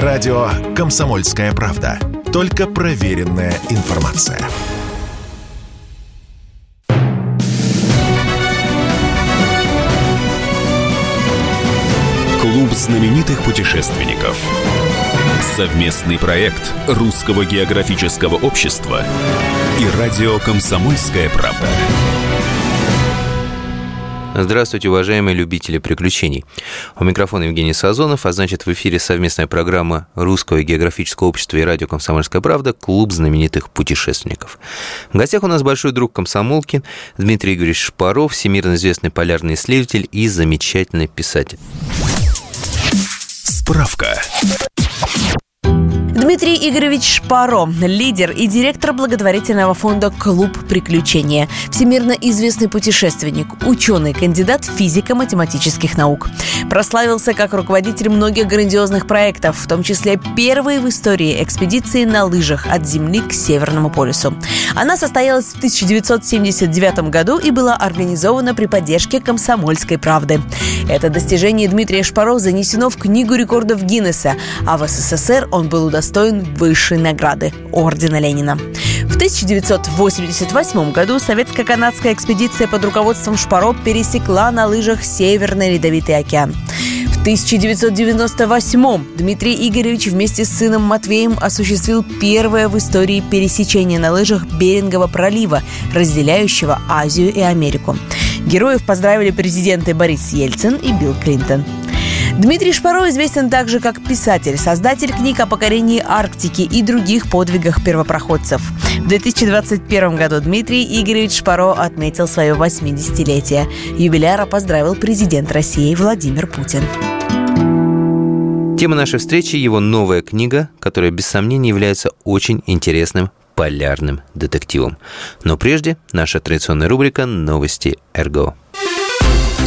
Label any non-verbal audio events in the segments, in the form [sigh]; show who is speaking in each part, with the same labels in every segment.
Speaker 1: Радио «Комсомольская правда». Только проверенная информация.
Speaker 2: Клуб знаменитых путешественников. Совместный проект Русского географического общества и радио «Комсомольская правда».
Speaker 3: Здравствуйте, уважаемые любители приключений. У микрофона Евгений Сазонов, а значит в эфире совместная программа Русского географического общества и радио «Комсомольская правда» «Клуб знаменитых путешественников». В гостях у нас большой друг комсомолки Дмитрий Игоревич Шпаров, всемирно известный полярный исследователь и замечательный писатель.
Speaker 1: Справка.
Speaker 4: Дмитрий Игоревич Шпаро, лидер и директор благотворительного фонда «Клуб приключения», всемирно известный путешественник, ученый, кандидат физико-математических наук. Прославился как руководитель многих грандиозных проектов, в том числе первой в истории экспедиции на лыжах от Земли к Северному полюсу. Она состоялась в 1979 году и была организована при поддержке «Комсомольской правды». Это достижение Дмитрия Шпаро занесено в Книгу рекордов Гиннесса, а в СССР он был удостоен высшей награды – Ордена Ленина. В 1988 году советско-канадская экспедиция под руководством Шпаро пересекла на лыжах Северный Ледовитый океан. В 1998 Дмитрий Игоревич вместе с сыном Матвеем осуществил первое в истории пересечение на лыжах Берингового пролива, разделяющего Азию и Америку. Героев поздравили президенты Борис Ельцин и Билл Клинтон. Дмитрий Шпаро известен также как писатель, создатель книг о покорении Арктики и других подвигах первопроходцев. В 2021 году Дмитрий Игоревич Шпаро отметил свое 80-летие. Юбиляра поздравил президент России Владимир Путин.
Speaker 3: Тема нашей встречи – его новая книга, которая без сомнения является очень интересным полярным детективом. Но прежде наша традиционная рубрика «Новости РГО».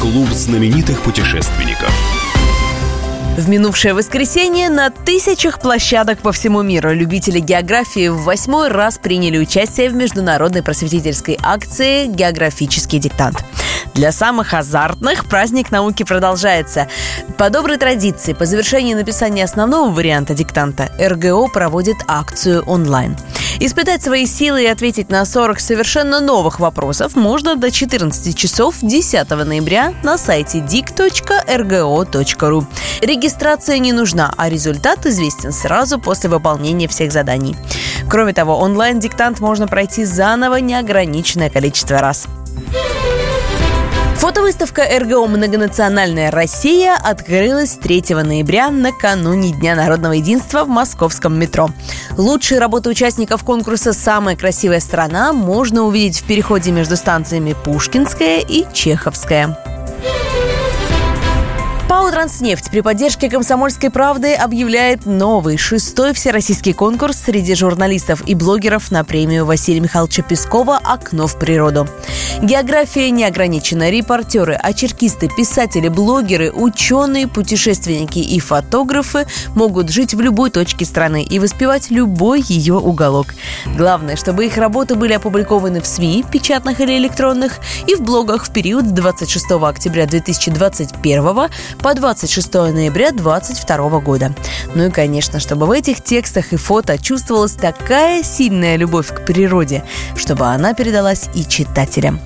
Speaker 2: Клуб знаменитых путешественников.
Speaker 4: В минувшее воскресенье на тысячах площадок по всему миру любители географии в восьмой раз приняли участие в международной просветительской акции «Географический диктант». Для самых азартных праздник науки продолжается. По доброй традиции, по завершении написания основного варианта диктанта РГО проводит акцию онлайн. Испытать свои силы и ответить на 40 совершенно новых вопросов можно до 14 часов 10 ноября на сайте dic.rgo.ru. Регистрация не нужна, а результат известен сразу после выполнения всех заданий. Кроме того, онлайн-диктант можно пройти заново неограниченное количество раз. Фотовыставка РГО «Многонациональная Россия» открылась 3 ноября накануне Дня народного единства в московском метро. Лучшие работы участников конкурса «Самая красивая страна» можно увидеть в переходе между станциями Пушкинская и Чеховская. ПАО «Транснефть» при поддержке «Комсомольской правды» объявляет новый, шестой всероссийский конкурс среди журналистов и блогеров на премию Василия Михайловича Пескова «Окно в природу». География не ограничена. Репортеры, очеркисты, писатели, блогеры, ученые, путешественники и фотографы могут жить в любой точке страны и воспевать любой ее уголок. Главное, чтобы их работы были опубликованы в СМИ, печатных или электронных, и в блогах в период с 26 октября 2021 по 26 ноября 2022 года. Ну и, конечно, чтобы в этих текстах и фото чувствовалась такая сильная любовь к природе, чтобы она передалась и читателям.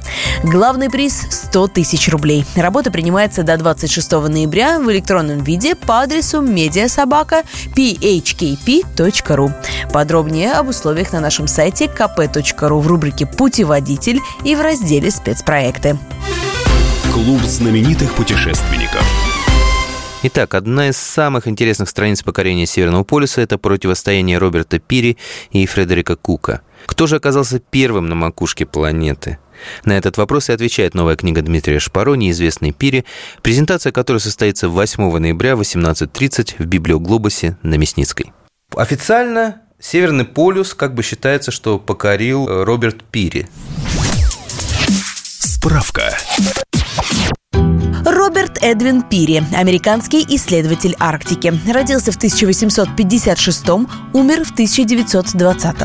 Speaker 4: Главный приз – 100 тысяч рублей. Работа принимается до 26 ноября в электронном виде по адресу медиасобака phkp.ru. Подробнее об условиях на нашем сайте kp.ru в рубрике «Путеводитель» и в разделе «Спецпроекты».
Speaker 2: Клуб знаменитых путешественников.
Speaker 3: Итак, одна из самых интересных страниц покорения Северного полюса – это противостояние Роберта Пири и Фредерика Кука. Кто же оказался первым на макушке планеты? На этот вопрос и отвечает новая книга Дмитрия Шпаро «Неизвестный Пири», презентация которой состоится 8 ноября в 18.30 в Библиоглобусе на Мясницкой. Официально Северный полюс как бы считается, что покорил э, Роберт Пири.
Speaker 1: Справка.
Speaker 4: Роберт Эдвин Пири, американский исследователь Арктики. Родился в 1856 умер в 1920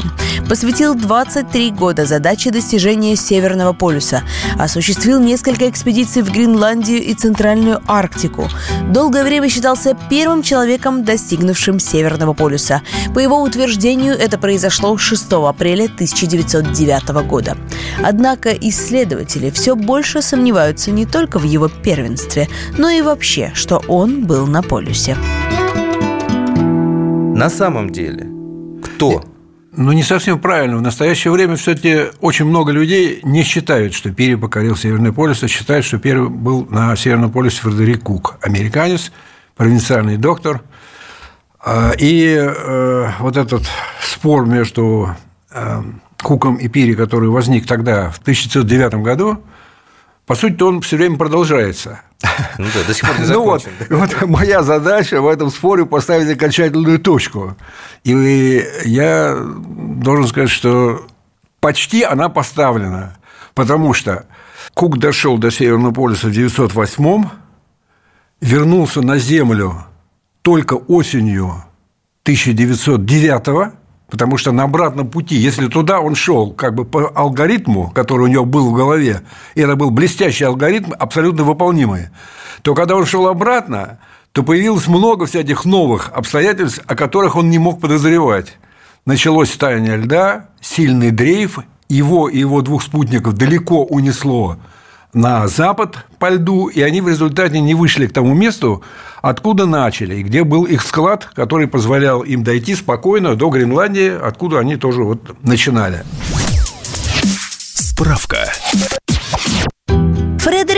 Speaker 4: Посвятил 23 года задаче достижения Северного полюса. Осуществил несколько экспедиций в Гренландию и Центральную Арктику. Долгое время считался первым человеком, достигнувшим Северного полюса. По его утверждению, это произошло 6 апреля 1909 года. Однако исследователи все больше сомневаются не только в его первенстве, но и вообще, что он был на полюсе.
Speaker 3: На самом деле, кто?
Speaker 5: Ну, не совсем правильно. В настоящее время все-таки очень много людей не считают, что Пири покорил Северный полюс, а считают, что первый был на Северном полюсе Фредерик Кук, американец, провинциальный доктор. А, и э, вот этот спор между э, Куком и Пири, который возник тогда, в 1909 году, по сути, он все время продолжается. [laughs]
Speaker 3: Ну да, до сих пор не.
Speaker 5: Ну вот, вот моя задача в этом споре поставить окончательную точку. И я должен сказать, что почти она поставлена, потому что Кук дошел до Северного полюса в 908 вернулся на Землю только осенью 1909 Потому что на обратном пути, если туда он шел как бы по алгоритму, который у него был в голове, и это был блестящий алгоритм, абсолютно выполнимый, то когда он шел обратно, то появилось много всяких новых обстоятельств, о которых он не мог подозревать. Началось таяние льда, сильный дрейф, его и его двух спутников далеко унесло на запад по льду, и они в результате не вышли к тому месту, откуда начали, и где был их склад, который позволял им дойти спокойно до Гренландии, откуда они тоже вот начинали.
Speaker 2: Справка.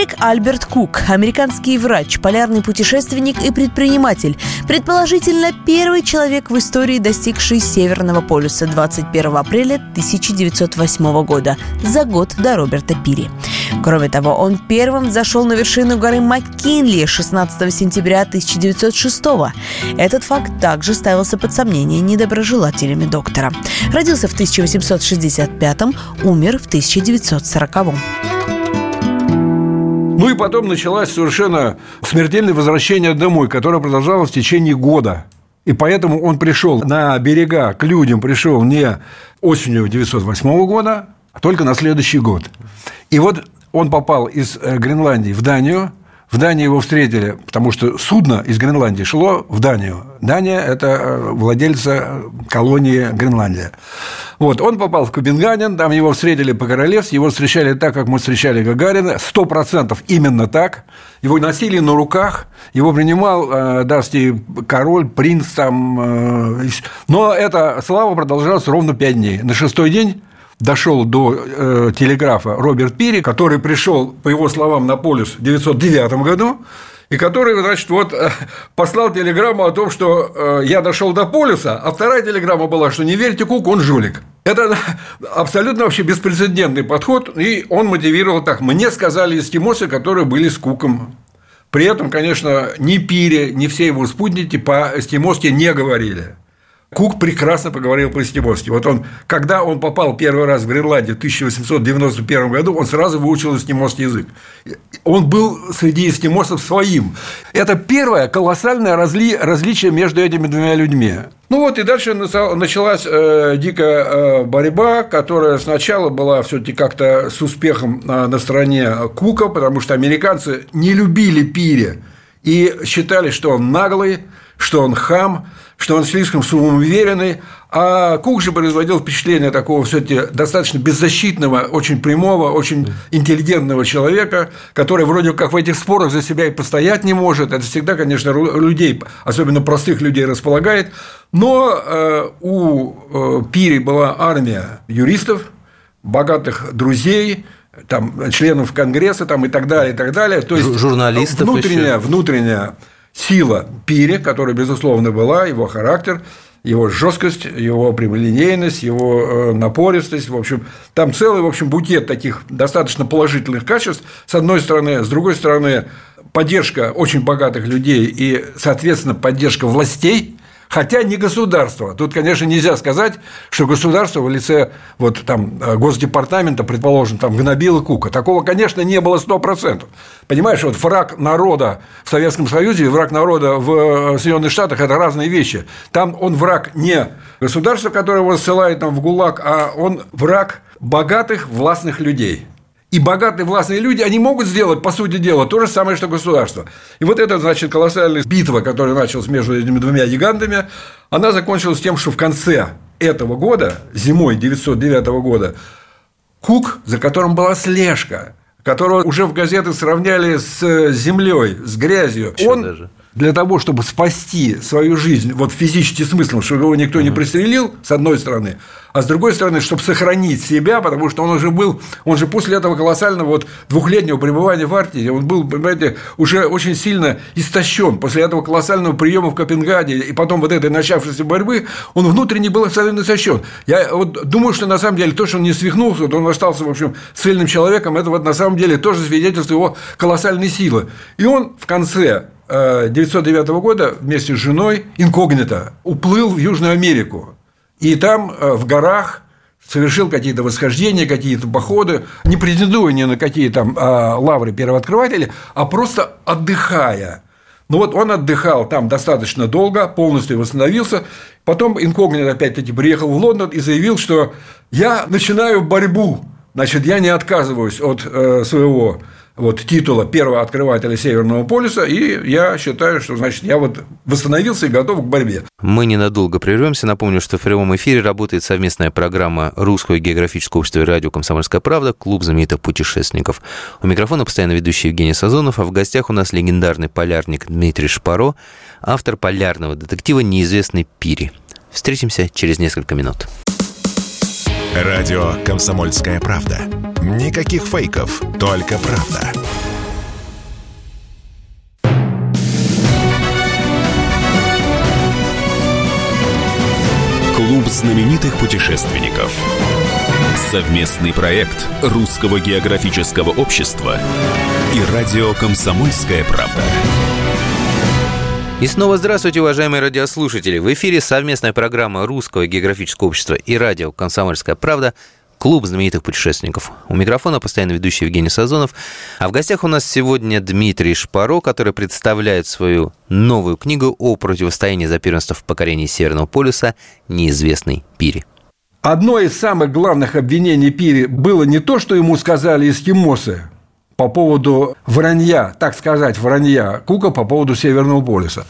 Speaker 4: Фредерик Альберт Кук, американский врач, полярный путешественник и предприниматель, предположительно первый человек в истории, достигший Северного полюса 21 апреля 1908 года, за год до Роберта Пири. Кроме того, он первым зашел на вершину горы Маккинли 16 сентября 1906 Этот факт также ставился под сомнение недоброжелателями доктора. Родился в 1865 умер в 1940 -м.
Speaker 5: Ну и потом началось совершенно смертельное возвращение домой, которое продолжалось в течение года. И поэтому он пришел на берега, к людям пришел не осенью 1908 года, а только на следующий год. И вот он попал из э, Гренландии в Данию – в Дании его встретили, потому что судно из Гренландии шло в Данию. Дания – это э, владельца колонии Гренландия. Вот, он попал в Копенгаген, там его встретили по-королевски, его встречали так, как мы встречали Гагарина, сто процентов именно так. Его носили на руках, его принимал э, Дасти король, принц там. Э, но эта слава продолжалась ровно пять дней. На шестой день дошел до э, телеграфа Роберт Пири, который пришел, по его словам, на полюс в 1909 году, и который, значит, вот э, послал телеграмму о том, что э, я дошел до полюса, а вторая телеграмма была, что не верьте Куку, он жулик. Это абсолютно вообще беспрецедентный подход, и он мотивировал так. Мне сказали эскимосы, которые были с Куком. При этом, конечно, ни Пири, ни все его спутники по эскимоски не говорили. Кук прекрасно поговорил по-эскимосски. Вот он, когда он попал первый раз в Гренландию в 1891 году, он сразу выучил эскимосский язык. Он был среди эскимосов своим. Это первое колоссальное разли... различие между этими двумя людьми. Ну вот и дальше началась э, дикая э, борьба, которая сначала была все-таки как-то с успехом на, на стороне Кука, потому что американцы не любили Пири и считали, что он наглый, что он хам, что он слишком самоуверенный, а Кук же производил впечатление такого все-таки достаточно беззащитного, очень прямого, очень интеллигентного человека, который вроде как в этих спорах за себя и постоять не может. Это всегда, конечно, людей, особенно простых людей, располагает. Но э, у э, Пири была армия юристов, богатых друзей, там, членов Конгресса там, и так далее, и так далее. То есть
Speaker 3: журналистов
Speaker 5: внутренняя, еще. внутренняя сила Пири, которая, безусловно, была, его характер, его жесткость, его прямолинейность, его э, напористость, в общем, там целый, в общем, букет таких достаточно положительных качеств, с одной стороны, с другой стороны, поддержка очень богатых людей и, соответственно, поддержка властей, хотя не государство. Тут, конечно, нельзя сказать, что государство в лице вот там э, Госдепартамента, предположим, там гнобило Кука. Такого, конечно, не было 100%. Понимаешь, вот враг народа в Советском Союзе и враг народа в э, Соединенных Штатах – это разные вещи. Там он враг не государства, которое его ссылает там, в ГУЛАГ, а он враг богатых властных людей. И богатые властные люди, они могут сделать, по сути дела, то же самое, что государство. И вот эта, значит, колоссальная битва, которая началась между этими двумя гигантами, она закончилась тем, что в конце этого года, зимой 909 года, Кук, за которым была слежка, которого уже в газеты сравняли с землей, с грязью,
Speaker 3: Чё
Speaker 5: он
Speaker 3: даже?
Speaker 5: Для того, чтобы спасти свою жизнь, вот физически смыслом, чтобы его никто не пристрелил, с одной стороны, а с другой стороны, чтобы сохранить себя, потому что он уже был, он же после этого колоссального вот двухлетнего пребывания в Арктике, он был, понимаете, уже очень сильно истощен после этого колоссального приема в Копенгагене и потом вот этой начавшейся борьбы, он внутренне был абсолютно истощен. Я вот думаю, что на самом деле то, что он не свихнулся, то он остался, в общем, цельным человеком, это вот на самом деле тоже свидетельство его колоссальной силы. И он в конце 1909 года вместе с женой инкогнито уплыл в Южную Америку. И там э, в горах совершил какие-то восхождения, какие-то походы, не претендуя ни на какие там а, лавры первооткрывателя, а просто отдыхая. Ну вот он отдыхал там достаточно долго, полностью восстановился. Потом инкогнито опять-таки приехал в Лондон и заявил, что я начинаю борьбу. Значит, я не отказываюсь от э, своего вот, титула первого открывателя Северного полюса, и я считаю, что значит, я вот восстановился и готов к борьбе.
Speaker 3: Мы ненадолго прервемся. Напомню, что в прямом эфире работает совместная программа Русского географического общества и радио «Комсомольская правда» «Клуб знаменитых путешественников». У микрофона постоянно ведущий Евгений Сазонов, а в гостях у нас легендарный полярник Дмитрий Шпаро, автор полярного детектива «Неизвестный Пири». Встретимся через несколько минут.
Speaker 1: Радио «Комсомольская правда». Никаких фейков, только правда.
Speaker 2: Клуб знаменитых путешественников. Совместный проект Русского географического общества и радио «Комсомольская правда».
Speaker 3: И снова здравствуйте, уважаемые радиослушатели. В эфире совместная программа Русского географического общества и радио «Комсомольская правда» Клуб знаменитых путешественников. У микрофона постоянно ведущий Евгений Сазонов. А в гостях у нас сегодня Дмитрий Шпаро, который представляет свою новую книгу о противостоянии за первенство в покорении Северного полюса «Неизвестный Пири».
Speaker 5: Одно из самых главных обвинений Пири было не то, что ему сказали эскимосы по поводу вранья, так сказать, вранья Кука по поводу Северного полюса,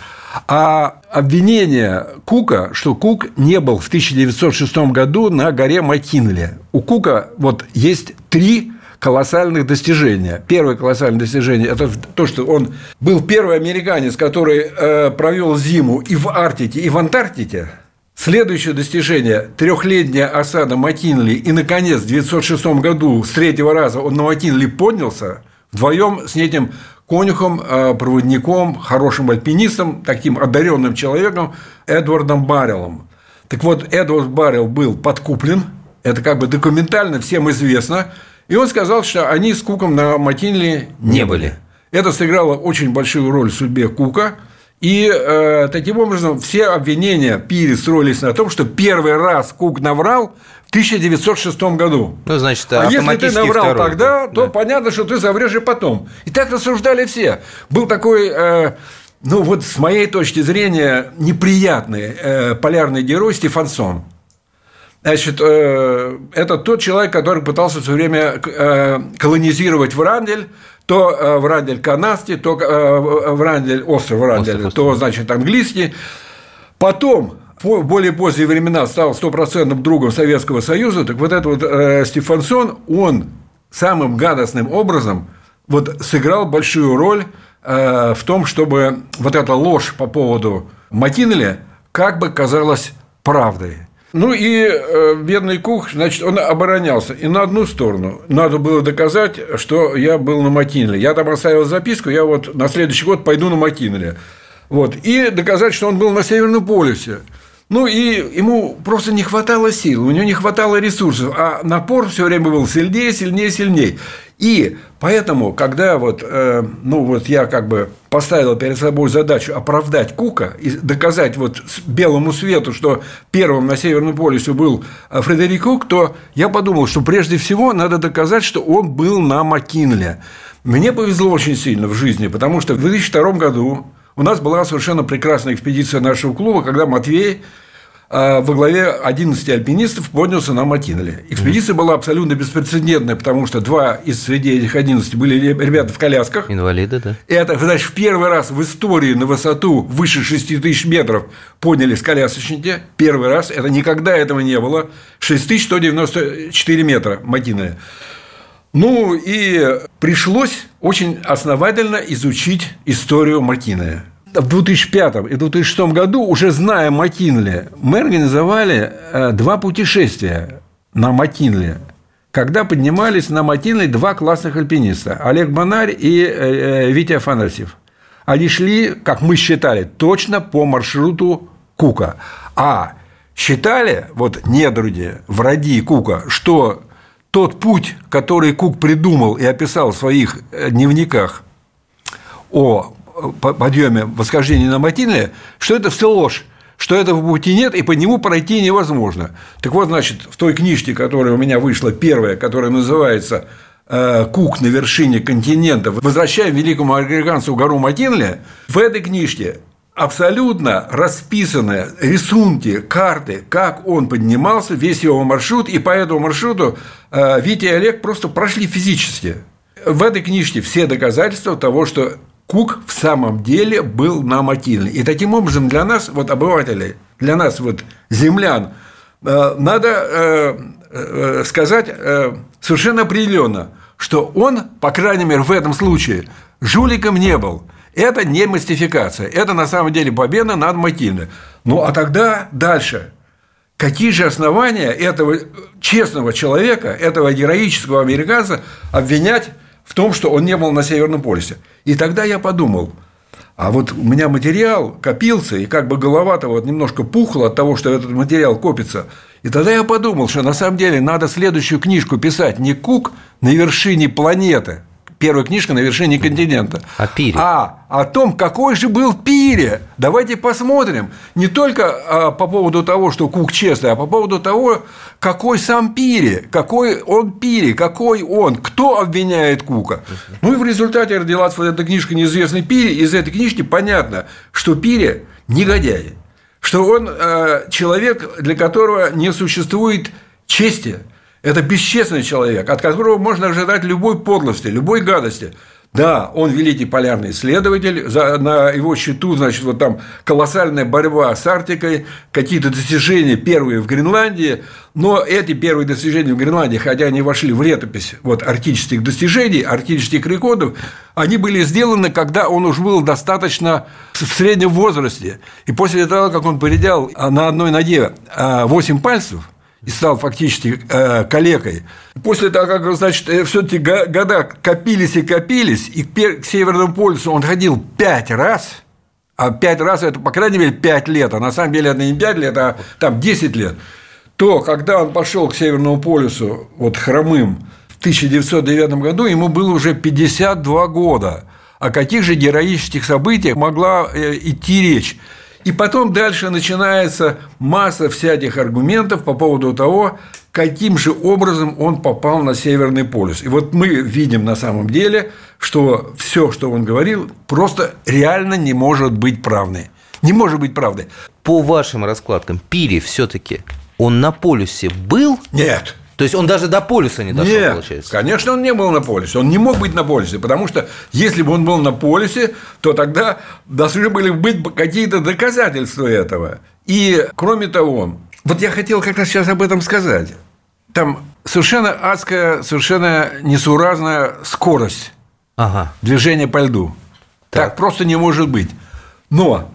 Speaker 5: а обвинение Кука, что Кук не был в 1906 году на горе Маккинли. У Кука вот есть три колоссальных достижения. Первое колоссальное достижение – это то, что он был первый американец, который э, провел зиму и в Арктике, и в Антарктике. Следующее достижение – трехлетняя осада Маккинли, и, наконец, в 1906 году с третьего раза он на Маккинли поднялся вдвоем с этим конюхом, э, проводником, хорошим альпинистом, таким одаренным человеком Эдвардом Баррелом. Так вот, Эдвард Баррел был подкуплен, это как бы документально всем известно, и он сказал, что они с Куком на Маккинли не были. Это сыграло очень большую роль в судьбе Кука, и э, таким образом все обвинения Пири строились на том, что первый раз Кук наврал в 1906 году.
Speaker 3: Ну, значит,
Speaker 5: а если ты наврал
Speaker 3: второй,
Speaker 5: тогда,
Speaker 3: да.
Speaker 5: то
Speaker 3: Да.
Speaker 5: понятно, что ты заврешь и потом. И так рассуждали все. Был такой, э, ну вот с моей точки зрения, неприятный э, полярный герой Стефансон. Значит, э, это тот человек, который пытался все время э, колонизировать Врандель, то э, Врандель канадский, то э, Врандель, остров Врандель,
Speaker 3: Остров,
Speaker 5: то, значит, английский. Потом, в более поздние времена, стал стопроцентным другом Советского Союза. Так вот этот вот э, Стефансон, он самым гадостным образом вот сыграл большую роль э, в том, чтобы вот эта ложь по поводу Маккинли как бы казалась правдой. Ну и э, бедный Кух, значит, он оборонялся. И на одну сторону надо было доказать, что я был на Маккинли. Я там оставил записку, я вот на следующий год пойду на Маккинли. Вот. И доказать, что он был на Северном полюсе. Ну, и ему просто не хватало сил, у него не хватало ресурсов, а напор все время был сильнее, сильнее, сильнее. И поэтому, когда вот, э, ну, вот я как бы поставил перед собой задачу оправдать Кука и доказать вот белому свету, что первым на Северном полюсе был э, Фредерик Кук, то я подумал, что прежде всего надо доказать, что он был на Макинле. Мне повезло очень сильно в жизни, потому что в 2002 году у нас была совершенно прекрасная экспедиция нашего клуба, когда Матвей а, во главе 11 альпинистов поднялся на Матинле. Экспедиция была абсолютно беспрецедентная, потому что два из среди этих 11 были ребята в колясках.
Speaker 3: Инвалиды, да.
Speaker 5: Это, значит, в первый раз в истории на высоту выше 6 тысяч метров поднялись колясочники. Первый раз. Это никогда этого не было. 6194 метра Матинля. Ну, и пришлось очень основательно изучить историю Макиная. В 2005 и 2006 году, уже зная Макинли, мы организовали э, два путешествия на Макинле, когда поднимались на Матинле два классных альпиниста – Олег Бонарь и э, э, Витя Афанасьев. Они шли, как мы считали, точно по маршруту Кука. А считали, вот недруги, враги Кука, что тот путь, который Кук придумал и описал в своих э, дневниках о подъеме восхождения на Матинле, что это все ложь что этого пути нет, и по нему пройти невозможно. Так вот, значит, в той книжке, которая у меня вышла первая, которая называется э, «Кук на вершине континента. Возвращаем великому американцу гору Матинле», в этой книжке абсолютно расписаны рисунки, карты, как он поднимался, весь его маршрут, и по этому маршруту э, Витя и Олег просто прошли физически. В этой книжке все доказательства того, что Кук в самом деле был на Матильне. И таким образом для нас, вот обывателей, для нас, вот землян, э, надо э, сказать совершенно определенно, что он, по крайней мере, в этом случае, жуликом не был – это не мистификация, это на самом деле победа над Матильдой. Ну а тогда дальше. Какие же основания этого честного человека, этого героического американца обвинять в том, что он не был на Северном полюсе? И тогда я подумал, а вот у меня материал копился, и как бы голова-то вот немножко пухла от того, что этот материал копится. И тогда я подумал, что на самом деле надо следующую книжку писать не Кук на вершине планеты – первая книжка на вершине континента.
Speaker 3: О Пире.
Speaker 5: А о том, какой же был Пире. Давайте посмотрим. Не только а, по поводу того, что Кук честный, а по поводу того, какой сам Пире, какой он Пире, какой он, кто обвиняет Кука. Ну и в результате родилась вот эта книжка «Неизвестный Пире». Из этой книжки понятно, что Пире негодяй, что он э, человек, для которого не существует чести – это бесчестный человек, от которого можно ожидать любой подлости, любой гадости. Да, он великий полярный исследователь, за, на его счету, значит, вот там колоссальная борьба с Арктикой, какие-то достижения первые в Гренландии, но эти первые достижения в Гренландии, хотя они вошли в летопись вот, арктических достижений, арктических рекордов, они были сделаны, когда он уже был достаточно в среднем возрасте. И после того, как он поредял на одной ноге 8 пальцев – и стал фактически э, калекой. После того, как, значит, э, все-таки года копились и копились, и к Северному полюсу он ходил пять раз, а пять раз это, по крайней мере, пять лет, а на самом деле это не пять лет, а там 10 лет, то, когда он пошел к Северному полюсу вот хромым в 1909 году, ему было уже 52 года. О каких же героических событиях могла э, идти речь? И потом дальше начинается масса всяких аргументов по поводу того, каким же образом он попал на Северный полюс. И вот мы видим на самом деле, что все, что он говорил, просто реально не может быть правдой. Не может быть правдой.
Speaker 3: По вашим раскладкам, Пири все-таки он на полюсе был?
Speaker 5: Нет.
Speaker 3: То есть он даже до полюса не дошел,
Speaker 5: Нет,
Speaker 3: получается?
Speaker 5: Конечно, он не был на полюсе. Он не мог быть на полюсе, потому что если бы он был на полюсе, то тогда должны были быть какие-то доказательства этого. И кроме того, вот я хотел как раз сейчас об этом сказать. Там совершенно адская, совершенно несуразная скорость ага. движения по льду. Так. так просто не может быть. Но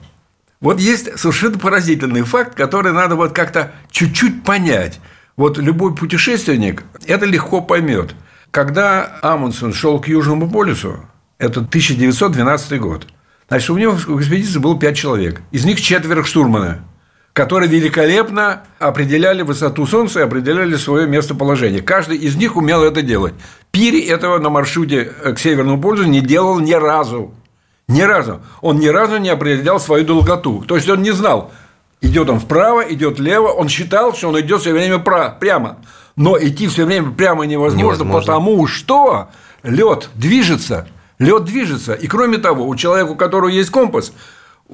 Speaker 5: вот есть совершенно поразительный факт, который надо вот как-то чуть-чуть понять. Вот любой путешественник это легко поймет. Когда Амундсен шел к Южному полюсу, это 1912 год, значит, у него в экспедиции было пять человек. Из них четверо штурмана, которые великолепно определяли высоту Солнца и определяли свое местоположение. Каждый из них умел это делать. Пири этого на маршруте к Северному полюсу не делал ни разу. Ни разу. Он ни разу не определял свою долготу. То есть он не знал, идет он вправо, идет влево. Он считал, что он идет все время прямо. Но идти все время прямо невозможно, невозможно. потому что лед движется. Лед движется. И кроме того, у человека, у которого есть компас,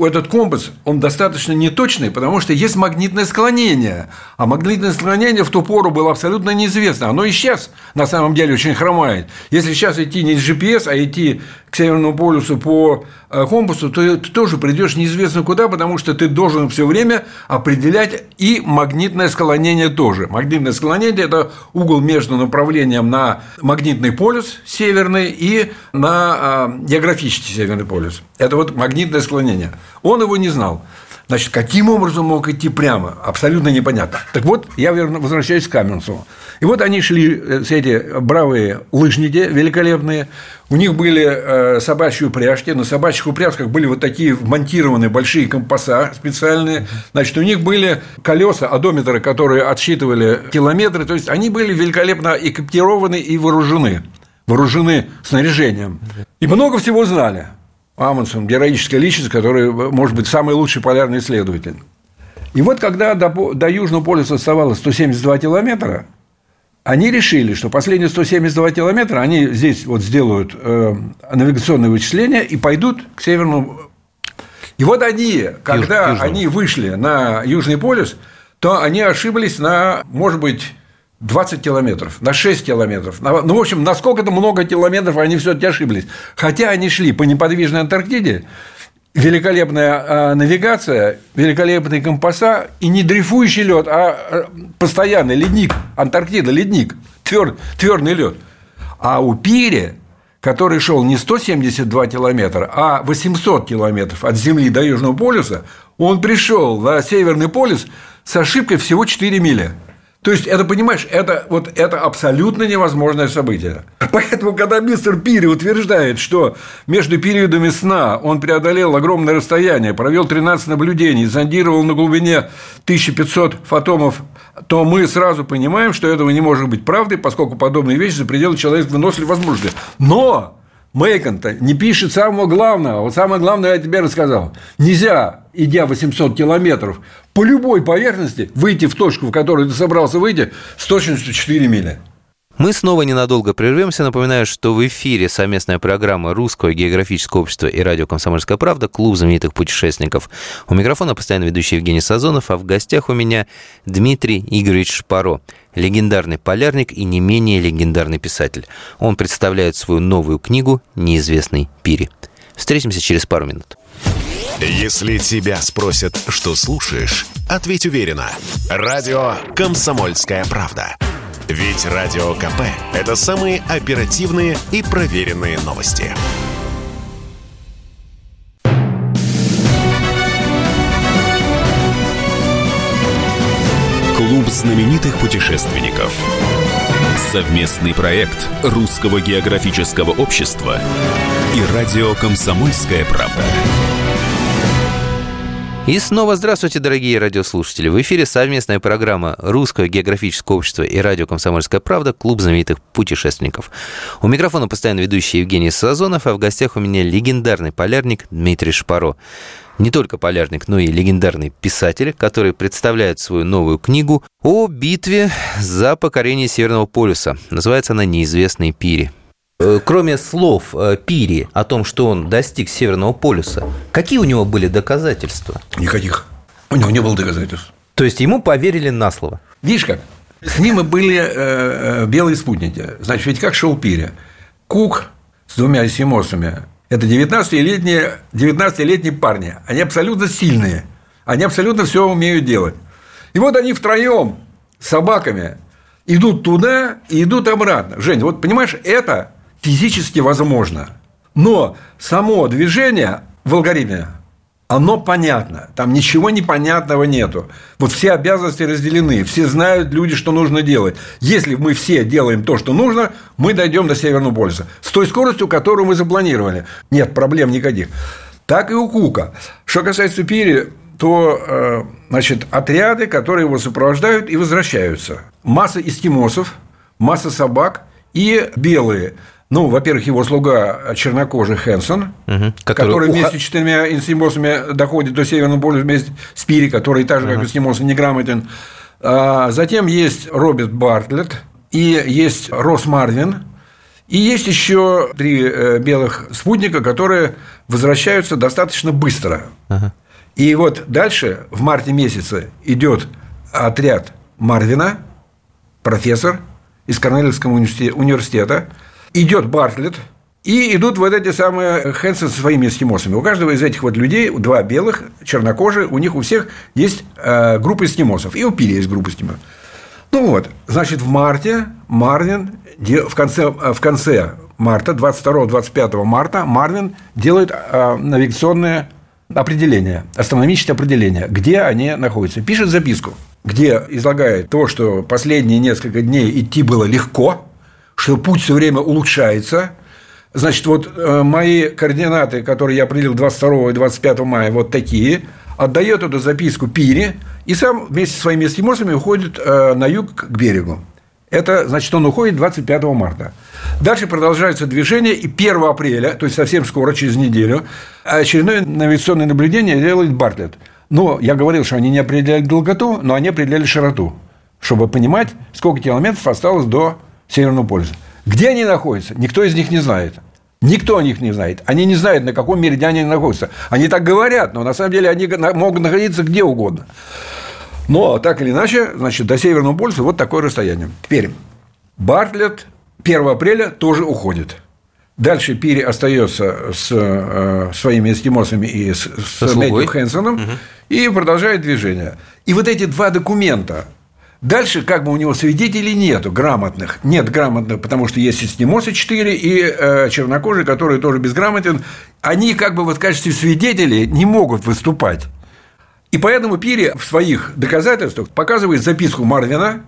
Speaker 5: этот компас, он достаточно неточный, потому что есть магнитное склонение. А магнитное склонение в ту пору было абсолютно неизвестно. Оно и сейчас на самом деле очень хромает. Если сейчас идти не с GPS, а идти Северному полюсу по э, компасу, то ты тоже придешь неизвестно куда, потому что ты должен все время определять и магнитное склонение тоже. Магнитное склонение – это угол между направлением на магнитный полюс северный и на э, географический северный полюс. Это вот магнитное склонение. Он его не знал. Значит, каким образом мог идти прямо? Абсолютно непонятно. Так вот, я возвращаюсь к Каменцеву. И вот они шли, э, все эти бравые лыжники великолепные, у них были э, собачьи упряжки, на собачьих упряжках были вот такие вмонтированные большие компаса специальные, значит, у них были колеса, одометры, которые отсчитывали километры, то есть они были великолепно экипированы и вооружены, вооружены снаряжением. И много всего знали. Амундсен, героическая личность, который, может быть, самый лучший полярный исследователь. И вот когда до, до Южного полюса оставалось 172 километра, они решили, что последние 172 километра они здесь вот сделают э, навигационные вычисления и пойдут к Северному. И вот они, когда Юж, они вышли на Южный полюс, то они ошиблись на, может быть, 20 километров, на 6 километров. Ну, в общем, насколько-то много километров они все-таки ошиблись. Хотя они шли по неподвижной Антарктиде, великолепная а, навигация, великолепные компаса и не дрейфующий лед, а, а постоянный ледник, Антарктида, ледник, твер, твердый лед. А у Пири, который шел не 172 километра, а 800 километров от Земли до Южного полюса, он пришел на Северный полюс с ошибкой всего 4 мили. То есть, это, понимаешь, это, вот, это абсолютно невозможное событие. [laughs] Поэтому, когда мистер Пири утверждает, что между периодами сна он преодолел огромное расстояние, провел 13 наблюдений, зондировал на глубине 1500 фотомов, то мы сразу понимаем, что этого не может быть правдой, поскольку подобные вещи за пределы человека выносили возможности. Но Мейкон-то не пишет самого главного. Вот самое главное я тебе рассказал. Нельзя, идя 800 километров по любой поверхности, выйти в точку, в которую ты собрался выйти, с точностью 4 мили.
Speaker 3: Мы снова ненадолго прервемся. Напоминаю, что в эфире совместная программа Русского географического общества и радио «Комсомольская правда» «Клуб знаменитых путешественников». У микрофона постоянно ведущий Евгений Сазонов, а в гостях у меня Дмитрий Игоревич Шпаро, легендарный полярник и не менее легендарный писатель. Он представляет свою новую книгу «Неизвестный Пири». Встретимся через пару минут.
Speaker 1: Если тебя спросят, что слушаешь, ответь уверенно. Радио «Комсомольская правда». Ведь Радио КП – это самые оперативные и проверенные новости.
Speaker 2: Клуб знаменитых путешественников. Совместный проект Русского географического общества и радио «Комсомольская правда».
Speaker 3: И снова здравствуйте, дорогие радиослушатели. В эфире совместная программа Русского географического общества и радио «Комсомольская правда» «Клуб знаменитых путешественников». У микрофона постоянно ведущий Евгений Сазонов, а в гостях у меня легендарный полярник Дмитрий Шпаро. Не только полярник, но и легендарный писатель, который представляет свою новую книгу о битве за покорение Северного полюса. Называется она «Неизвестный Пири». Э, кроме слов э, Пири о том, что он достиг Северного полюса, какие у него были доказательства?
Speaker 5: Никаких. У него не было доказательств.
Speaker 3: То есть ему поверили на слово?
Speaker 5: Видишь как? С ним и были э, белые спутники. Значит, ведь как шел Пири? Кук с двумя эсимосами. Это 19-летние, 19-летние парни. Они абсолютно сильные. Они абсолютно все умеют делать. И вот они втроем с собаками идут туда и идут обратно. Жень, вот понимаешь, это физически возможно. Но само движение в алгоритме, оно понятно. Там ничего непонятного нету. Вот все обязанности разделены. Все знают люди, что нужно делать. Если мы все делаем то, что нужно, мы дойдем до Северного полюса. С той скоростью, которую мы запланировали. Нет проблем никаких. Так и у Кука. Что касается Пири, то э, значит, отряды, которые его сопровождают и возвращаются. Масса эскимосов, масса собак и белые. Ну, во-первых, его слуга чернокожий Хэнсон, угу. который, который вместе с четырьмя эскимосами доходит до Северного полюса вместе с Пири, который так же, как угу. эскимосы, неграмотен. А затем есть Роберт Бартлетт, и есть Рос Марвин, и есть еще три э, белых спутника, которые возвращаются достаточно быстро. Ага. И вот дальше, в марте месяце, идет отряд Марвина, профессор из Корнельского университета, идет Бартлетт, и идут вот эти самые Хэнсон со своими эскимосами. У каждого из этих вот людей, два белых, чернокожие, у них у всех есть э, группа эскимосов. И у Пири есть группа эскимосов. Ну вот, значит, в марте Марвин, в конце, э, в конце марта, 22-25 марта, Марвин делает э, навигационное определение, астрономическое определение, где они находятся. Пишет записку, где излагает то, что последние несколько дней идти было легко, что путь все время улучшается. Значит, вот э, мои координаты, которые я определил 22 и 25 мая, вот такие, отдает эту записку Пире, и сам вместе со своими эскимосами уходит э, на юг к берегу. Это значит, он уходит 25 марта. Дальше продолжается движение, и 1 апреля, то есть совсем скоро, через неделю, очередное навигационное наблюдение делает Бартлетт. Но я говорил, что они не определяли долготу, но они определяли широту, чтобы понимать, сколько километров осталось до Северного полюса. Где они находятся, никто из них не знает. Никто о них не знает. Они не знают, на каком меридиане они находятся. Они так говорят, но на самом деле они могут находиться где угодно. Но так или иначе, значит, до Северного полюса вот такое расстояние. Теперь Бартлетт 1 апреля тоже уходит. Дальше Пири остается с э, своими эскимосами и с, с Мэтью Хэнсоном угу. и продолжает движение. И вот эти два документа, Дальше как бы у него свидетелей нету грамотных. Нет грамотных, потому что есть эскимосы 4 и э, чернокожие, которые тоже безграмотен. Они как бы вот в качестве свидетелей не могут выступать. И поэтому Пири в своих доказательствах показывает записку Марвина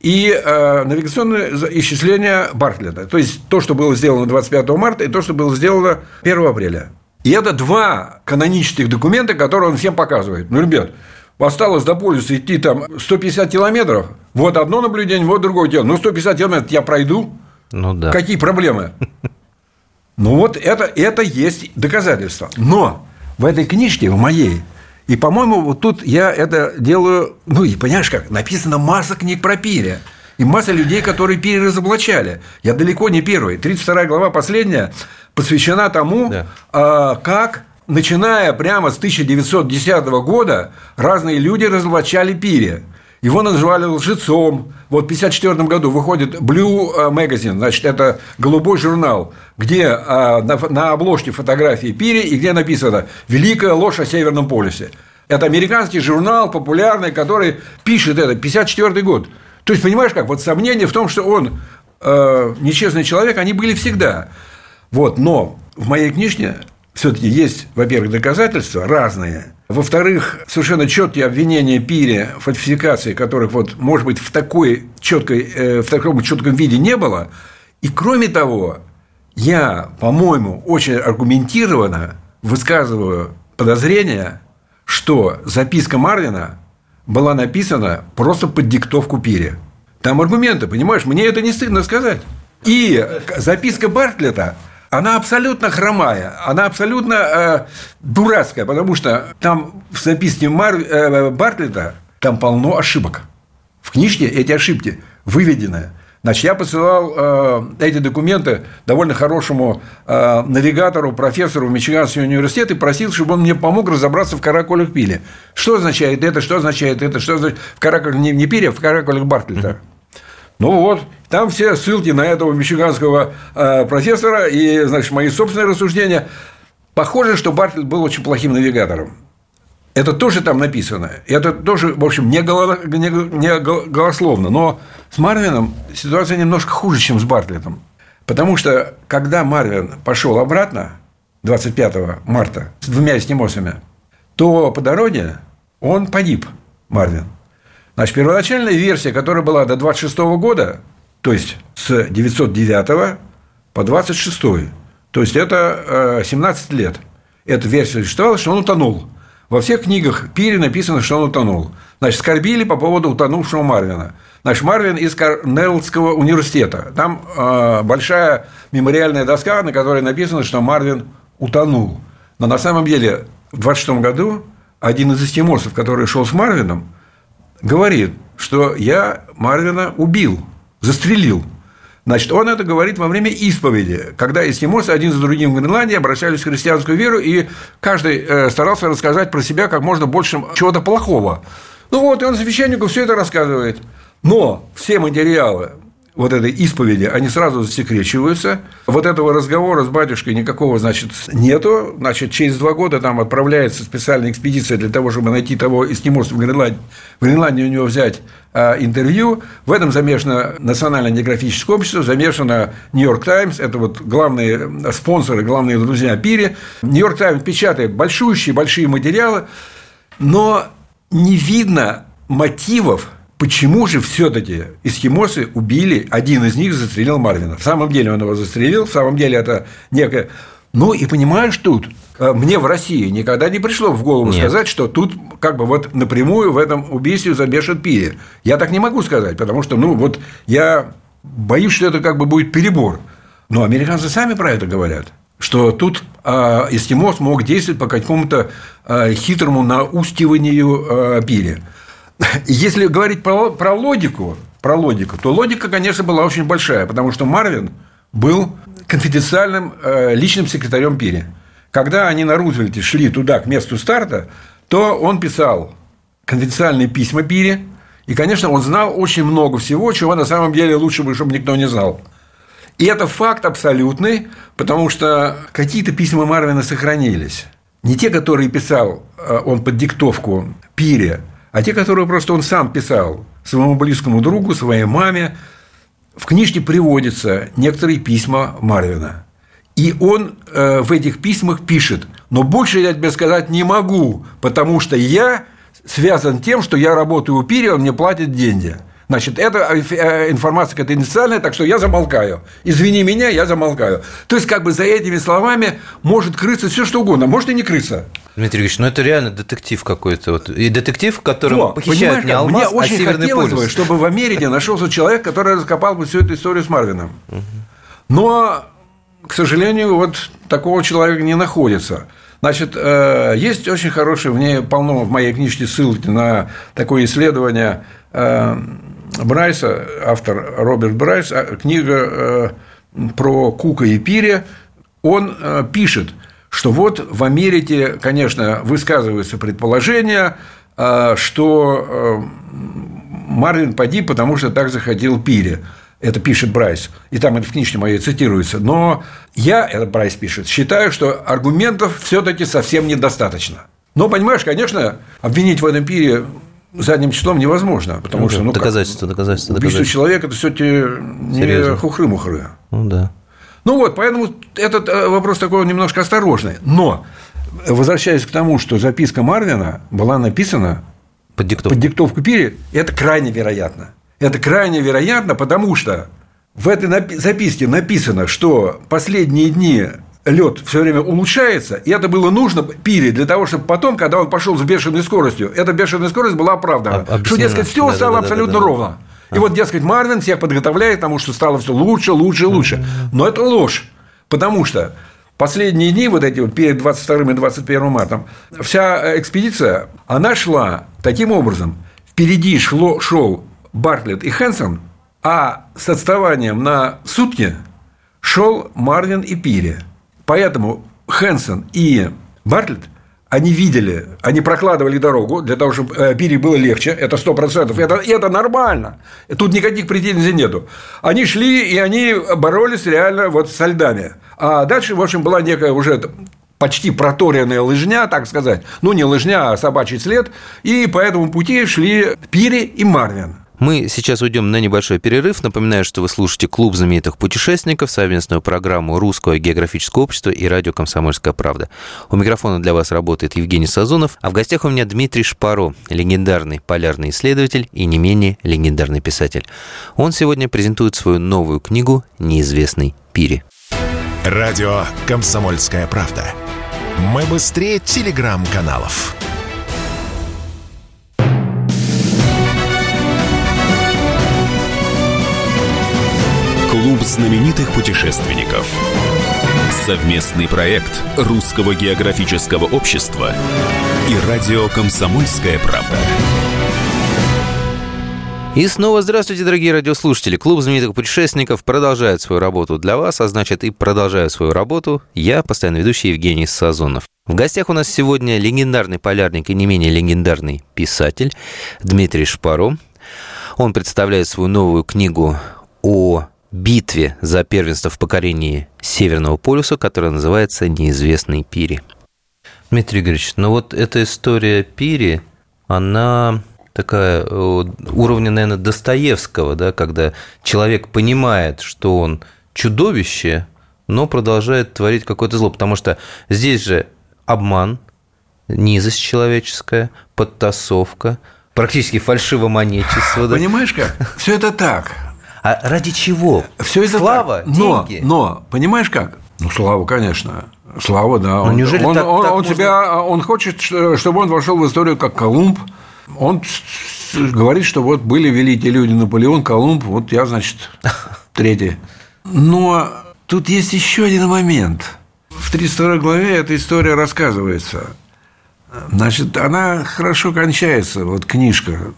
Speaker 5: и э, навигационное исчисление Бартлета. То есть то, что было сделано 25 марта, и то, что было сделано 1 апреля. И это два канонических документа, которые он всем показывает. Ну, ребят, осталось до полюса идти там 150 километров, вот одно наблюдение, вот другое дело. Ну, 150 километров я пройду. Ну да. Какие проблемы? Ну вот это, это есть доказательство. Но в этой книжке, в моей, и, по-моему, вот тут я это делаю, ну, и понимаешь как, написано масса книг про Пире. И масса людей, которые Пире разоблачали. Я далеко не первый. 32 глава, последняя, посвящена тому, да. А, как начиная прямо с 1910 года, разные люди разоблачали Пире. Его называли лжецом. Вот в 1954 году выходит Blue Magazine, значит, это голубой журнал, где а, на обложке фотографии Пири и где написано «Великая ложь о Северном полюсе». Это американский журнал, популярный, который пишет это, 1954 год. То есть, понимаешь, как вот сомнения в том, что он э, нечестный человек, они были всегда. Вот, но в моей книжке все-таки есть, во-первых, доказательства разные, во-вторых, совершенно четкие обвинения Пире, фальсификации которых, вот, может быть, в, такой четкой, э, в таком четком виде не было. И кроме того, я, по-моему, очень аргументированно высказываю подозрение, что записка Марвина была написана просто под диктовку Пире. Там аргументы, понимаешь, мне это не стыдно сказать. И записка Бартлета она абсолютно хромая, она абсолютно э, дурацкая, потому что там в записке Мар... э, Бартлета там полно ошибок. В книжке эти ошибки выведены. Значит, я посылал э, эти документы довольно хорошему э, навигатору, профессору в Мичиганский университет и просил, чтобы он мне помог разобраться в каракулях пили. Что означает это, что означает это, что означает... В каракулях не, не пили, а в каракулях Бартлета. Mm-hmm. Ну вот, там все ссылки на этого мичиганского э, профессора и, значит, мои собственные рассуждения. Похоже, что Бартлетт был очень плохим навигатором. Это тоже там написано. Это тоже, в общем, не, голо, не, не голословно. Но с Марвином ситуация немножко хуже, чем с Бартлетом. Потому что, когда Марвин пошел обратно, 25 марта, с двумя эстимосами, то по дороге он погиб, Марвин. Значит, первоначальная версия, которая была до 26 года, то есть с 909 по 26, то есть это 17 э, лет, эта версия существовала, что он утонул. Во всех книгах Пири написано, что он утонул. Значит, скорбили по поводу утонувшего Марвина. Значит, Марвин из Корнеллского университета. Там э, большая мемориальная доска, на которой написано, что Марвин утонул. Но на самом деле в 26 году один из эскимосов, который шел с Марвином, говорит, что я Марвина убил, застрелил. Значит, он это говорит во время исповеди, когда эскимосы один за другим в Гренландии обращались в христианскую веру, и каждый э, старался рассказать про себя как можно больше чего-то плохого. Ну вот, и он священнику все это рассказывает. Но все материалы вот этой исповеди, они сразу засекречиваются. Вот этого разговора с батюшкой никакого, значит, нету. Значит, через два года там отправляется специальная экспедиция для того, чтобы найти того эскимоса в Гренландии, в Гренландии у него взять а, интервью. В этом замешано Национальное географическое общество, замешано Нью-Йорк Таймс, это вот главные спонсоры, главные друзья Пири. Нью-Йорк Таймс печатает большущие, большие материалы, но не видно мотивов Почему же все-таки эскимосы убили, один из них застрелил Марвина? В самом деле он его застрелил, в самом деле это некое... Ну и понимаешь тут, э, мне в России никогда не пришло в голову Нет. сказать, что тут как бы вот напрямую в этом убийстве замешан Пия. Я так не могу сказать, потому что, ну, вот я боюсь, что это как бы будет перебор. Но американцы сами про это говорят что тут э, эскимос мог действовать по какому-то э, хитрому наустиванию пири. [laughs] Если говорить про, про логику, про логику, то логика, конечно, была очень большая, потому что Марвин был конфиденциальным э, личным секретарем Пири. Когда они на Рузвельте шли туда, к месту старта, то он писал конфиденциальные письма Пири, и, конечно, он знал очень много всего, чего на самом деле лучше бы, чтобы никто не знал. И это факт абсолютный, потому что какие-то письма Марвина сохранились. Не те, которые писал э, он под диктовку Пире, а те, которые просто он сам писал своему близкому другу, своей маме. В книжке приводятся некоторые письма Марвина. И он э, в этих письмах пишет, но больше я тебе сказать не могу, потому что я связан тем, что я работаю у Пири, он мне платит деньги. Значит, это э, информация конфиденциальная, так что я замолкаю. Извини меня, я замолкаю. То есть, как бы за этими словами может крыться все что угодно, может и не крыться.
Speaker 3: Дмитрий Ильич, ну это реально детектив какой-то. Вот. И детектив, в котором Во, похищают не алмаз,
Speaker 5: мне а очень
Speaker 3: Северный
Speaker 5: хотелось
Speaker 3: полюс.
Speaker 5: бы, чтобы в Америке нашелся человек, который раскопал бы всю эту историю с Марвином. Но, к сожалению, вот такого человека не находится. Значит, э, есть очень хорошие, в ней полно в моей книжке ссылки на такое исследование э, Брайса, автор Роберт Брайс, а, книга э, про Кука и Пири, он э, пишет, что вот в Америке, конечно, высказываются предположения, э, что Марвин погиб, потому что так захотел Пири. Это пишет Брайс. И там это в книжке моей цитируется. Но я, это Брайс пишет, считаю, что аргументов все-таки совсем недостаточно. Но, понимаешь, конечно, обвинить в этом пире задним числом невозможно, потому ну, что ну,
Speaker 3: доказательства,
Speaker 5: как,
Speaker 3: доказательства,
Speaker 5: убийство доказательства. человека это все-таки не хухры-мухры.
Speaker 3: Ну да.
Speaker 5: Ну вот, поэтому этот э, вопрос такой немножко осторожный. Но возвращаясь к тому, что записка Марвина была написана
Speaker 3: под диктовку,
Speaker 5: под диктовку Пири, это крайне вероятно. Это крайне вероятно, потому что в этой записке написано, что последние дни лед все время улучшается, и это было нужно Пире для того, чтобы потом, когда он пошел с бешеной скоростью, эта бешеная скорость была оправдана. Объяснено. Что, дескать, все да, стало да, абсолютно да, да, ровно. И вот, дескать, Марвин всех подготовляет к тому, что стало все лучше, лучше, лучше. Но это ложь, потому что последние дни, вот эти вот перед 22 и 21 мартом, вся экспедиция, она шла таким образом. Впереди шло, шел Бартлетт и Хэнсон, а с отставанием на сутки шел Марвин и Пири. Поэтому Хэнсон и Бартлетт они видели, они прокладывали дорогу для того, чтобы э, Пири было легче, это сто процентов, это, это нормально, тут никаких претензий нету. Они шли, и они боролись реально вот со льдами. А дальше, в общем, была некая уже почти проторенная лыжня, так сказать, ну, не лыжня, а собачий след, и по этому пути шли Пири и Марвин.
Speaker 3: Мы сейчас уйдем на небольшой перерыв. Напоминаю, что вы слушаете «Клуб знаменитых путешественников», совместную программу Русского географического общества и радио «Комсомольская правда». У микрофона для вас работает Евгений Сазонов, а в гостях у меня Дмитрий Шпаро, легендарный полярный исследователь и не менее легендарный писатель. Он сегодня презентует свою новую книгу «Неизвестный Пири».
Speaker 1: Радио «Комсомольская правда». Мы быстрее телеграм-каналов.
Speaker 2: Знаменитых путешественников. Совместный проект Русского географического общества и радио «Комсомольская правда».
Speaker 3: И снова здравствуйте, дорогие радиослушатели. Клуб знаменитых путешественников продолжает свою работу для вас, а значит и продолжаю свою работу я, постоянно ведущий Евгений Сазонов. В гостях у нас сегодня легендарный полярник и не менее легендарный писатель Дмитрий Шпаро. Он представляет свою новую книгу о битве за первенство в покорении Северного полюса, которая называется «Неизвестный Пири». Дмитрий Игоревич, ну вот эта история Пири, она такая уровня, наверное, Достоевского, да, когда человек понимает, что он чудовище, но продолжает творить какое-то зло. Потому что здесь же обман, низость человеческая, подтасовка, практически фальшивомонетчество.
Speaker 5: Да? Понимаешь как? Все это так.
Speaker 3: А ради чего?
Speaker 5: Все это
Speaker 3: слава,
Speaker 5: так. Но,
Speaker 3: деньги.
Speaker 5: Но, понимаешь как? Ну, слава, конечно. Слава, да.
Speaker 3: Но он, неужели
Speaker 5: он,
Speaker 3: так,
Speaker 5: он,
Speaker 3: так
Speaker 5: он
Speaker 3: можно...
Speaker 5: тебя, он хочет, чтобы он вошел в историю как Колумб, он говорит, что вот были великие люди Наполеон, Колумб, вот я, значит, [laughs] третий. Но тут есть еще один момент. В 32 главе эта история рассказывается. Значит, она хорошо кончается, вот книжка.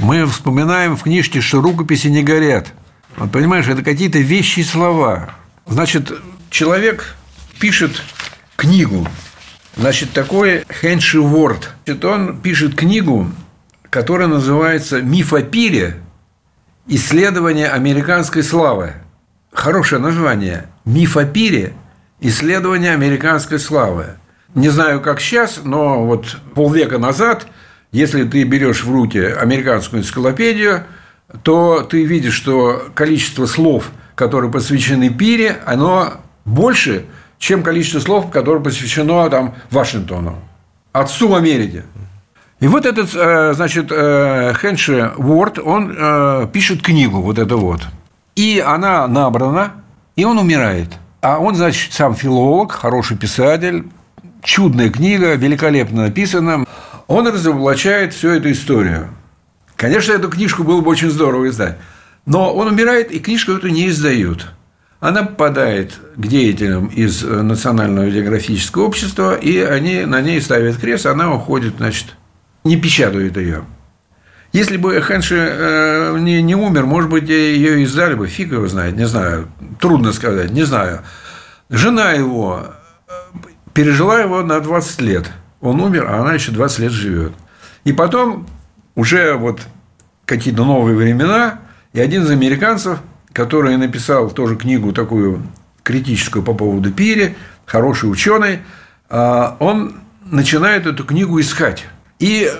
Speaker 5: Мы вспоминаем в книжке, что рукописи не горят. Вот понимаешь, это какие-то вещи и слова. Значит, человек пишет книгу, Значит, такой Хенши Ворд. Значит, он пишет книгу, которая называется «Миф о пире. Исследование американской славы». Хорошее название. «Миф о пире. Исследование американской славы». Не знаю, как сейчас, но вот полвека назад, если ты берешь в руки американскую энциклопедию, то ты видишь, что количество слов, которые посвящены пире, оно больше, чем количество слов, которое посвящено там, Вашингтону, отцу Америки. И вот этот, э, значит, э, Хенши Уорд, он э, пишет книгу, вот это вот. И она набрана, и он умирает. А он, значит, сам филолог, хороший писатель, чудная книга, великолепно написана. Он разоблачает всю эту историю. Конечно, эту книжку было бы очень здорово издать. Но он умирает, и книжку эту не издают. Она попадает к деятелям из Национального географического общества, и они на ней ставят крест, она уходит, значит, не печатают ее. Если бы Хэнши э, не, не умер, может быть, ее издали бы, фиг его знает, не знаю, трудно сказать, не знаю. Жена его э, пережила его на 20 лет. Он умер, а она еще 20 лет живет. И потом уже вот какие-то новые времена, и один из американцев который написал тоже книгу такую критическую по поводу Пири, хороший ученый, а, он начинает эту книгу искать. И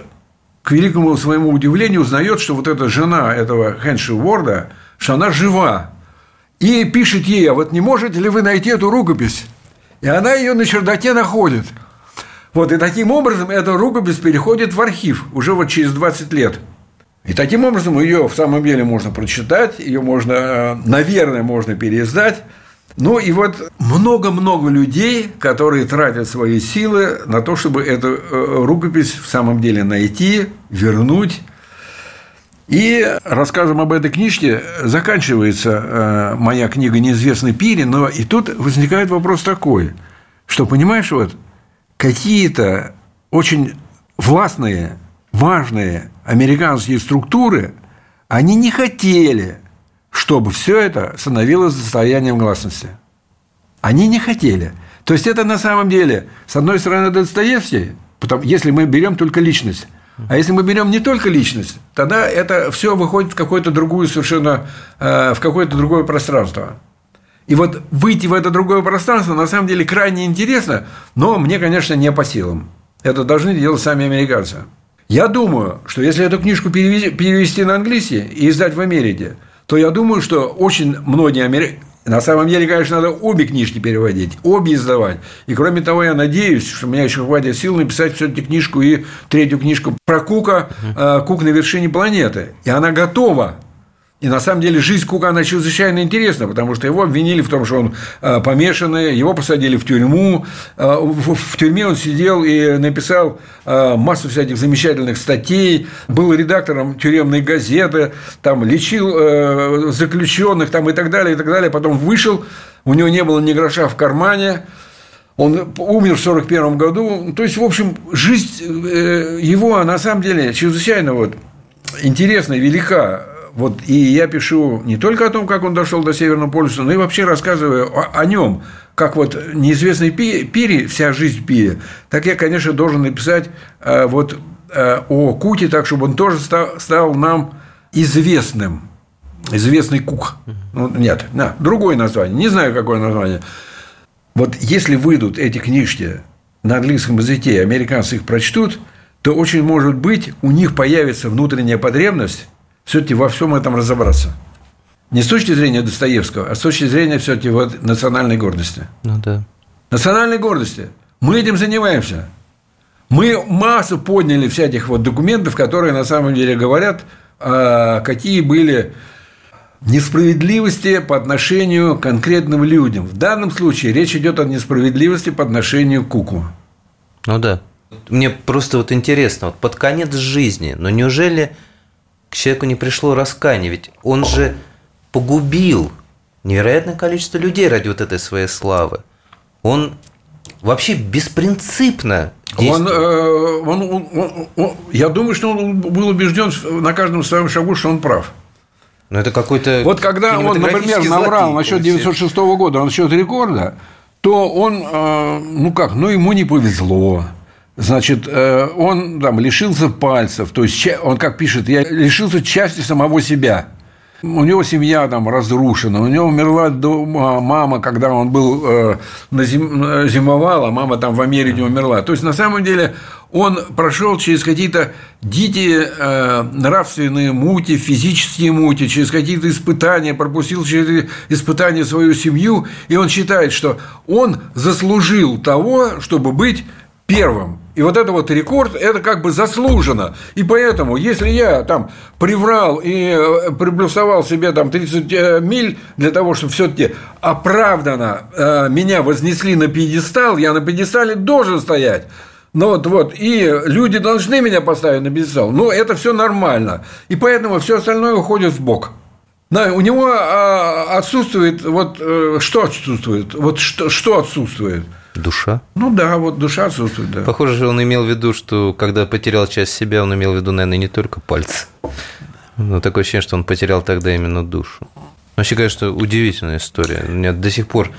Speaker 5: к великому своему удивлению узнает, что вот эта жена этого Хенши Уорда, что она жива. И пишет ей, а вот не можете ли вы найти эту рукопись? И она ее на чердаке находит. Вот, и таким образом эта рукопись переходит в архив уже вот через 20 лет. И таким образом ее в самом деле можно прочитать, ее можно, э, наверное, можно переиздать. Ну и вот много-много людей, которые тратят свои силы на то, чтобы эту э, рукопись в самом деле найти, вернуть. И рассказом об этой книжке заканчивается э, моя книга «Неизвестный Пири», но и тут возникает вопрос такой, что, понимаешь, вот какие-то очень властные важные американские структуры, они не хотели, чтобы все это становилось состоянием гласности. Они не хотели. То есть это на самом деле, с одной стороны, Достоевский, потому, если мы берем только личность, а если мы берем не только личность, тогда это все выходит в какое-то другое совершенно, э, в какое-то другое пространство. И вот выйти в это другое пространство на самом деле крайне интересно, но мне, конечно, не по силам. Это должны делать сами американцы. Я думаю, что если эту книжку перевести на английский и издать в Америке, то я думаю, что очень многие американцы на самом деле, конечно, надо обе книжки переводить, обе издавать. И кроме того, я надеюсь, что у меня еще хватит сил написать все-таки книжку и третью книжку про Кука, uh-huh. «Кук на вершине планеты». И она готова. И на самом деле жизнь Кука, она чрезвычайно интересна, потому что его обвинили в том, что он э, помешанный, его посадили в тюрьму. Э, в тюрьме он сидел и написал э, массу всяких замечательных статей, был редактором тюремной газеты, там лечил заключенных там, и так далее, и так далее. Потом вышел, у него не было ни гроша в кармане, он умер в 1941 году. То есть, в общем, жизнь его, на самом деле, чрезвычайно вот интересна и велика. Вот, и я пишу не только о том, как он дошел до Северного полюса, но и вообще рассказываю о, о нем, как вот неизвестный Пири, вся жизнь Пири, так я, конечно, должен написать э, вот э, о Куте, так, чтобы он тоже стал, стал нам известным. Известный Кук. Ну, нет, на, другое название. Не знаю, какое название. Вот если выйдут эти книжки на английском языке, американцы их прочтут, то очень может быть у них появится внутренняя потребность все-таки во всем этом разобраться. Не с точки зрения Достоевского, а с точки зрения все-таки вот национальной гордости.
Speaker 3: Ну да.
Speaker 5: Национальной гордости. Мы этим занимаемся. Мы массу подняли всяких вот документов, которые на самом деле говорят, а, какие были несправедливости по отношению к конкретным людям. В данном случае речь идет о несправедливости по отношению к Куку.
Speaker 3: Ну да. Мне просто вот интересно, вот под конец жизни, но неужели к человеку не пришло раскаяние, ведь он же погубил невероятное количество людей ради вот этой своей славы. Он вообще беспринципно
Speaker 5: он, э, он, он, он, он, я думаю, что он был убежден на каждом своем шагу, что он прав.
Speaker 3: Но это какой-то
Speaker 5: Вот когда он, например, наврал насчет 906 года, насчет рекорда, то он, э, ну как, ну ему не повезло. Значит, э, он там лишился пальцев, то есть он, как пишет, я лишился части самого себя. У него семья там разрушена, у него умерла дома мама, когда он был э, на зим, зимовал, а мама там в Америке умерла. То есть на самом деле он прошел через какие-то дикие э, нравственные мути, физические мути, через какие-то испытания, пропустил через испытания свою семью, и он считает, что он заслужил того, чтобы быть первым. И вот это вот рекорд, это как бы заслужено. И поэтому, если я там приврал и э, приплюсовал себе там 30 э, миль для того, чтобы все-таки оправданно э, меня вознесли на пьедестал, я на пьедестале должен стоять. Ну вот, вот, и люди должны меня поставить на пьедестал. Ну, это все нормально. И поэтому все остальное уходит в бок. Да, у него а, отсутствует, вот что отсутствует? Вот что, что отсутствует?
Speaker 3: Душа?
Speaker 5: Ну да, вот душа отсутствует, да.
Speaker 3: Похоже, он имел в виду, что когда потерял часть себя, он имел в виду, наверное, не только пальцы. Но такое ощущение, что он потерял тогда именно душу. Вообще, конечно, удивительная история. У меня до сих пор...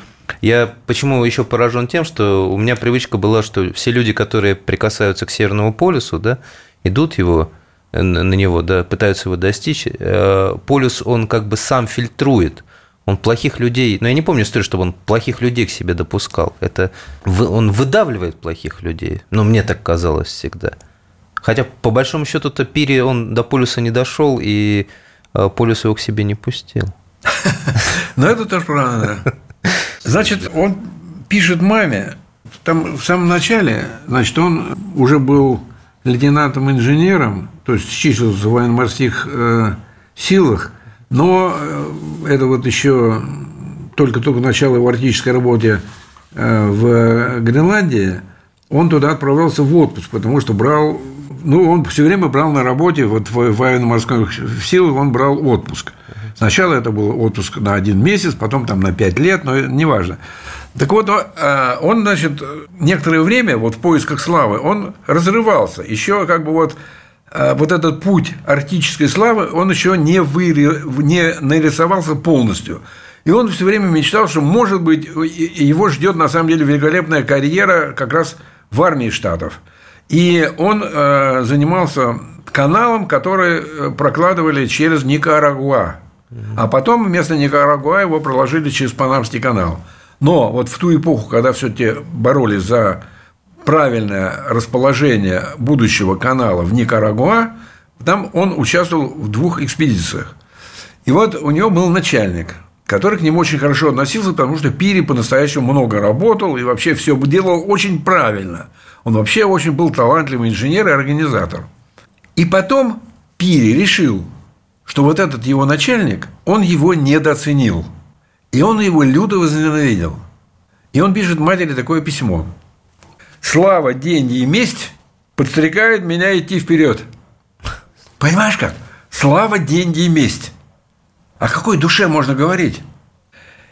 Speaker 3: Я почему еще поражен тем, что у меня привычка была, что все люди, которые прикасаются к Северному полюсу, да, идут его на него, да, пытаются его достичь, э, полюс он как бы сам фильтрует – он плохих людей, но я не помню историю, чтобы он плохих людей к себе допускал. Это он выдавливает плохих людей. Ну, мне так казалось всегда. Хотя, по большому счету-то Пири, он до полюса не дошел, и э, полюс его к себе не пустил. [laughs]
Speaker 5: Ну, это тоже правда. Значит, он пишет маме, там в самом начале, значит, он уже был лейтенантом-инженером, то есть числился в военно-морских э, силах, но э, это вот еще только-только начало его арктической работы э, в Гренландии, он туда отправлялся в отпуск, потому что брал, ну, он все время брал на работе, вот в военно-морских силах он брал отпуск. Сначала это был отпуск на один месяц, потом там на пять лет, но неважно. Так вот, э, он, значит, некоторое время вот в поисках славы, он разрывался. Еще как бы вот вот этот путь арктической славы, он еще не, выри... не нарисовался полностью. И он все время мечтал, что, может быть, его ждет на самом деле великолепная карьера как раз в армии Штатов. И он э, занимался каналом, который э, прокладывали через Никарагуа. А потом вместо Никарагуа его проложили через Панамский канал. Но вот в ту эпоху, когда все-таки боролись за правильное расположение будущего канала в Никарагуа, там он участвовал в двух экспедициях. И вот у него был начальник, который к нему очень хорошо относился, потому что Пири по-настоящему много работал и вообще все делал очень правильно. Он вообще очень был талантливый инженер и организатор. И потом Пири решил, что вот этот его начальник, он его недооценил. И он его люто возненавидел. И он пишет матери такое письмо. «Слава, деньги и месть подстрекают меня идти вперед». Понимаешь как? Слава, деньги и месть. О какой душе можно говорить?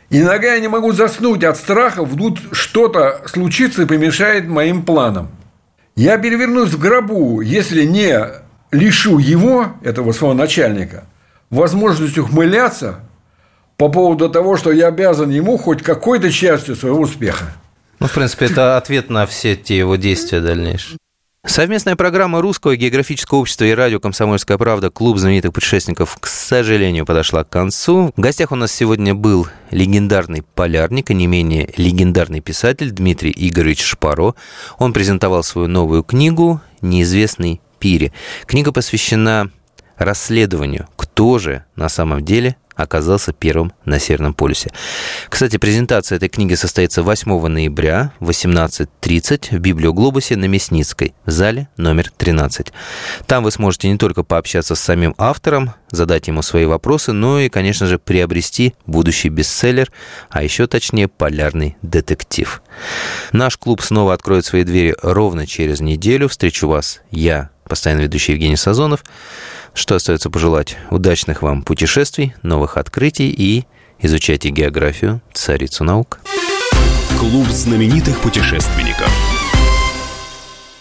Speaker 5: Иногда я не могу заснуть от страха, вдруг что-то случится и помешает моим планам. Я перевернусь в гробу, если не лишу его, этого своего начальника, возможности ухмыляться по поводу того, что я обязан ему хоть какой-то частью своего успеха.
Speaker 3: Ну, в принципе, это ответ на все те его действия дальнейшие. Совместная программа Русского географического общества и радио «Комсомольская правда» «Клуб знаменитых путешественников», к сожалению, подошла к концу. В гостях у нас сегодня был легендарный полярник, и не менее легендарный писатель Дмитрий Игоревич Шпаро. Он презентовал свою новую книгу «Неизвестный Пири». Книга посвящена расследованию, кто же на самом деле оказался первым на Северном полюсе. Кстати, презентация этой книги состоится 8 ноября в 18.30 в Библиоглобусе на Мясницкой, в зале номер 13. Там вы сможете не только пообщаться с самим автором, задать ему свои вопросы, но и, конечно же, приобрести будущий бестселлер, а еще точнее полярный детектив. Наш клуб снова откроет свои двери ровно через неделю. Встречу вас я, постоянно ведущий Евгений Сазонов. Что остается пожелать? Удачных вам путешествий, новых открытий и изучайте географию, царицу наук.
Speaker 2: Клуб знаменитых путешественников.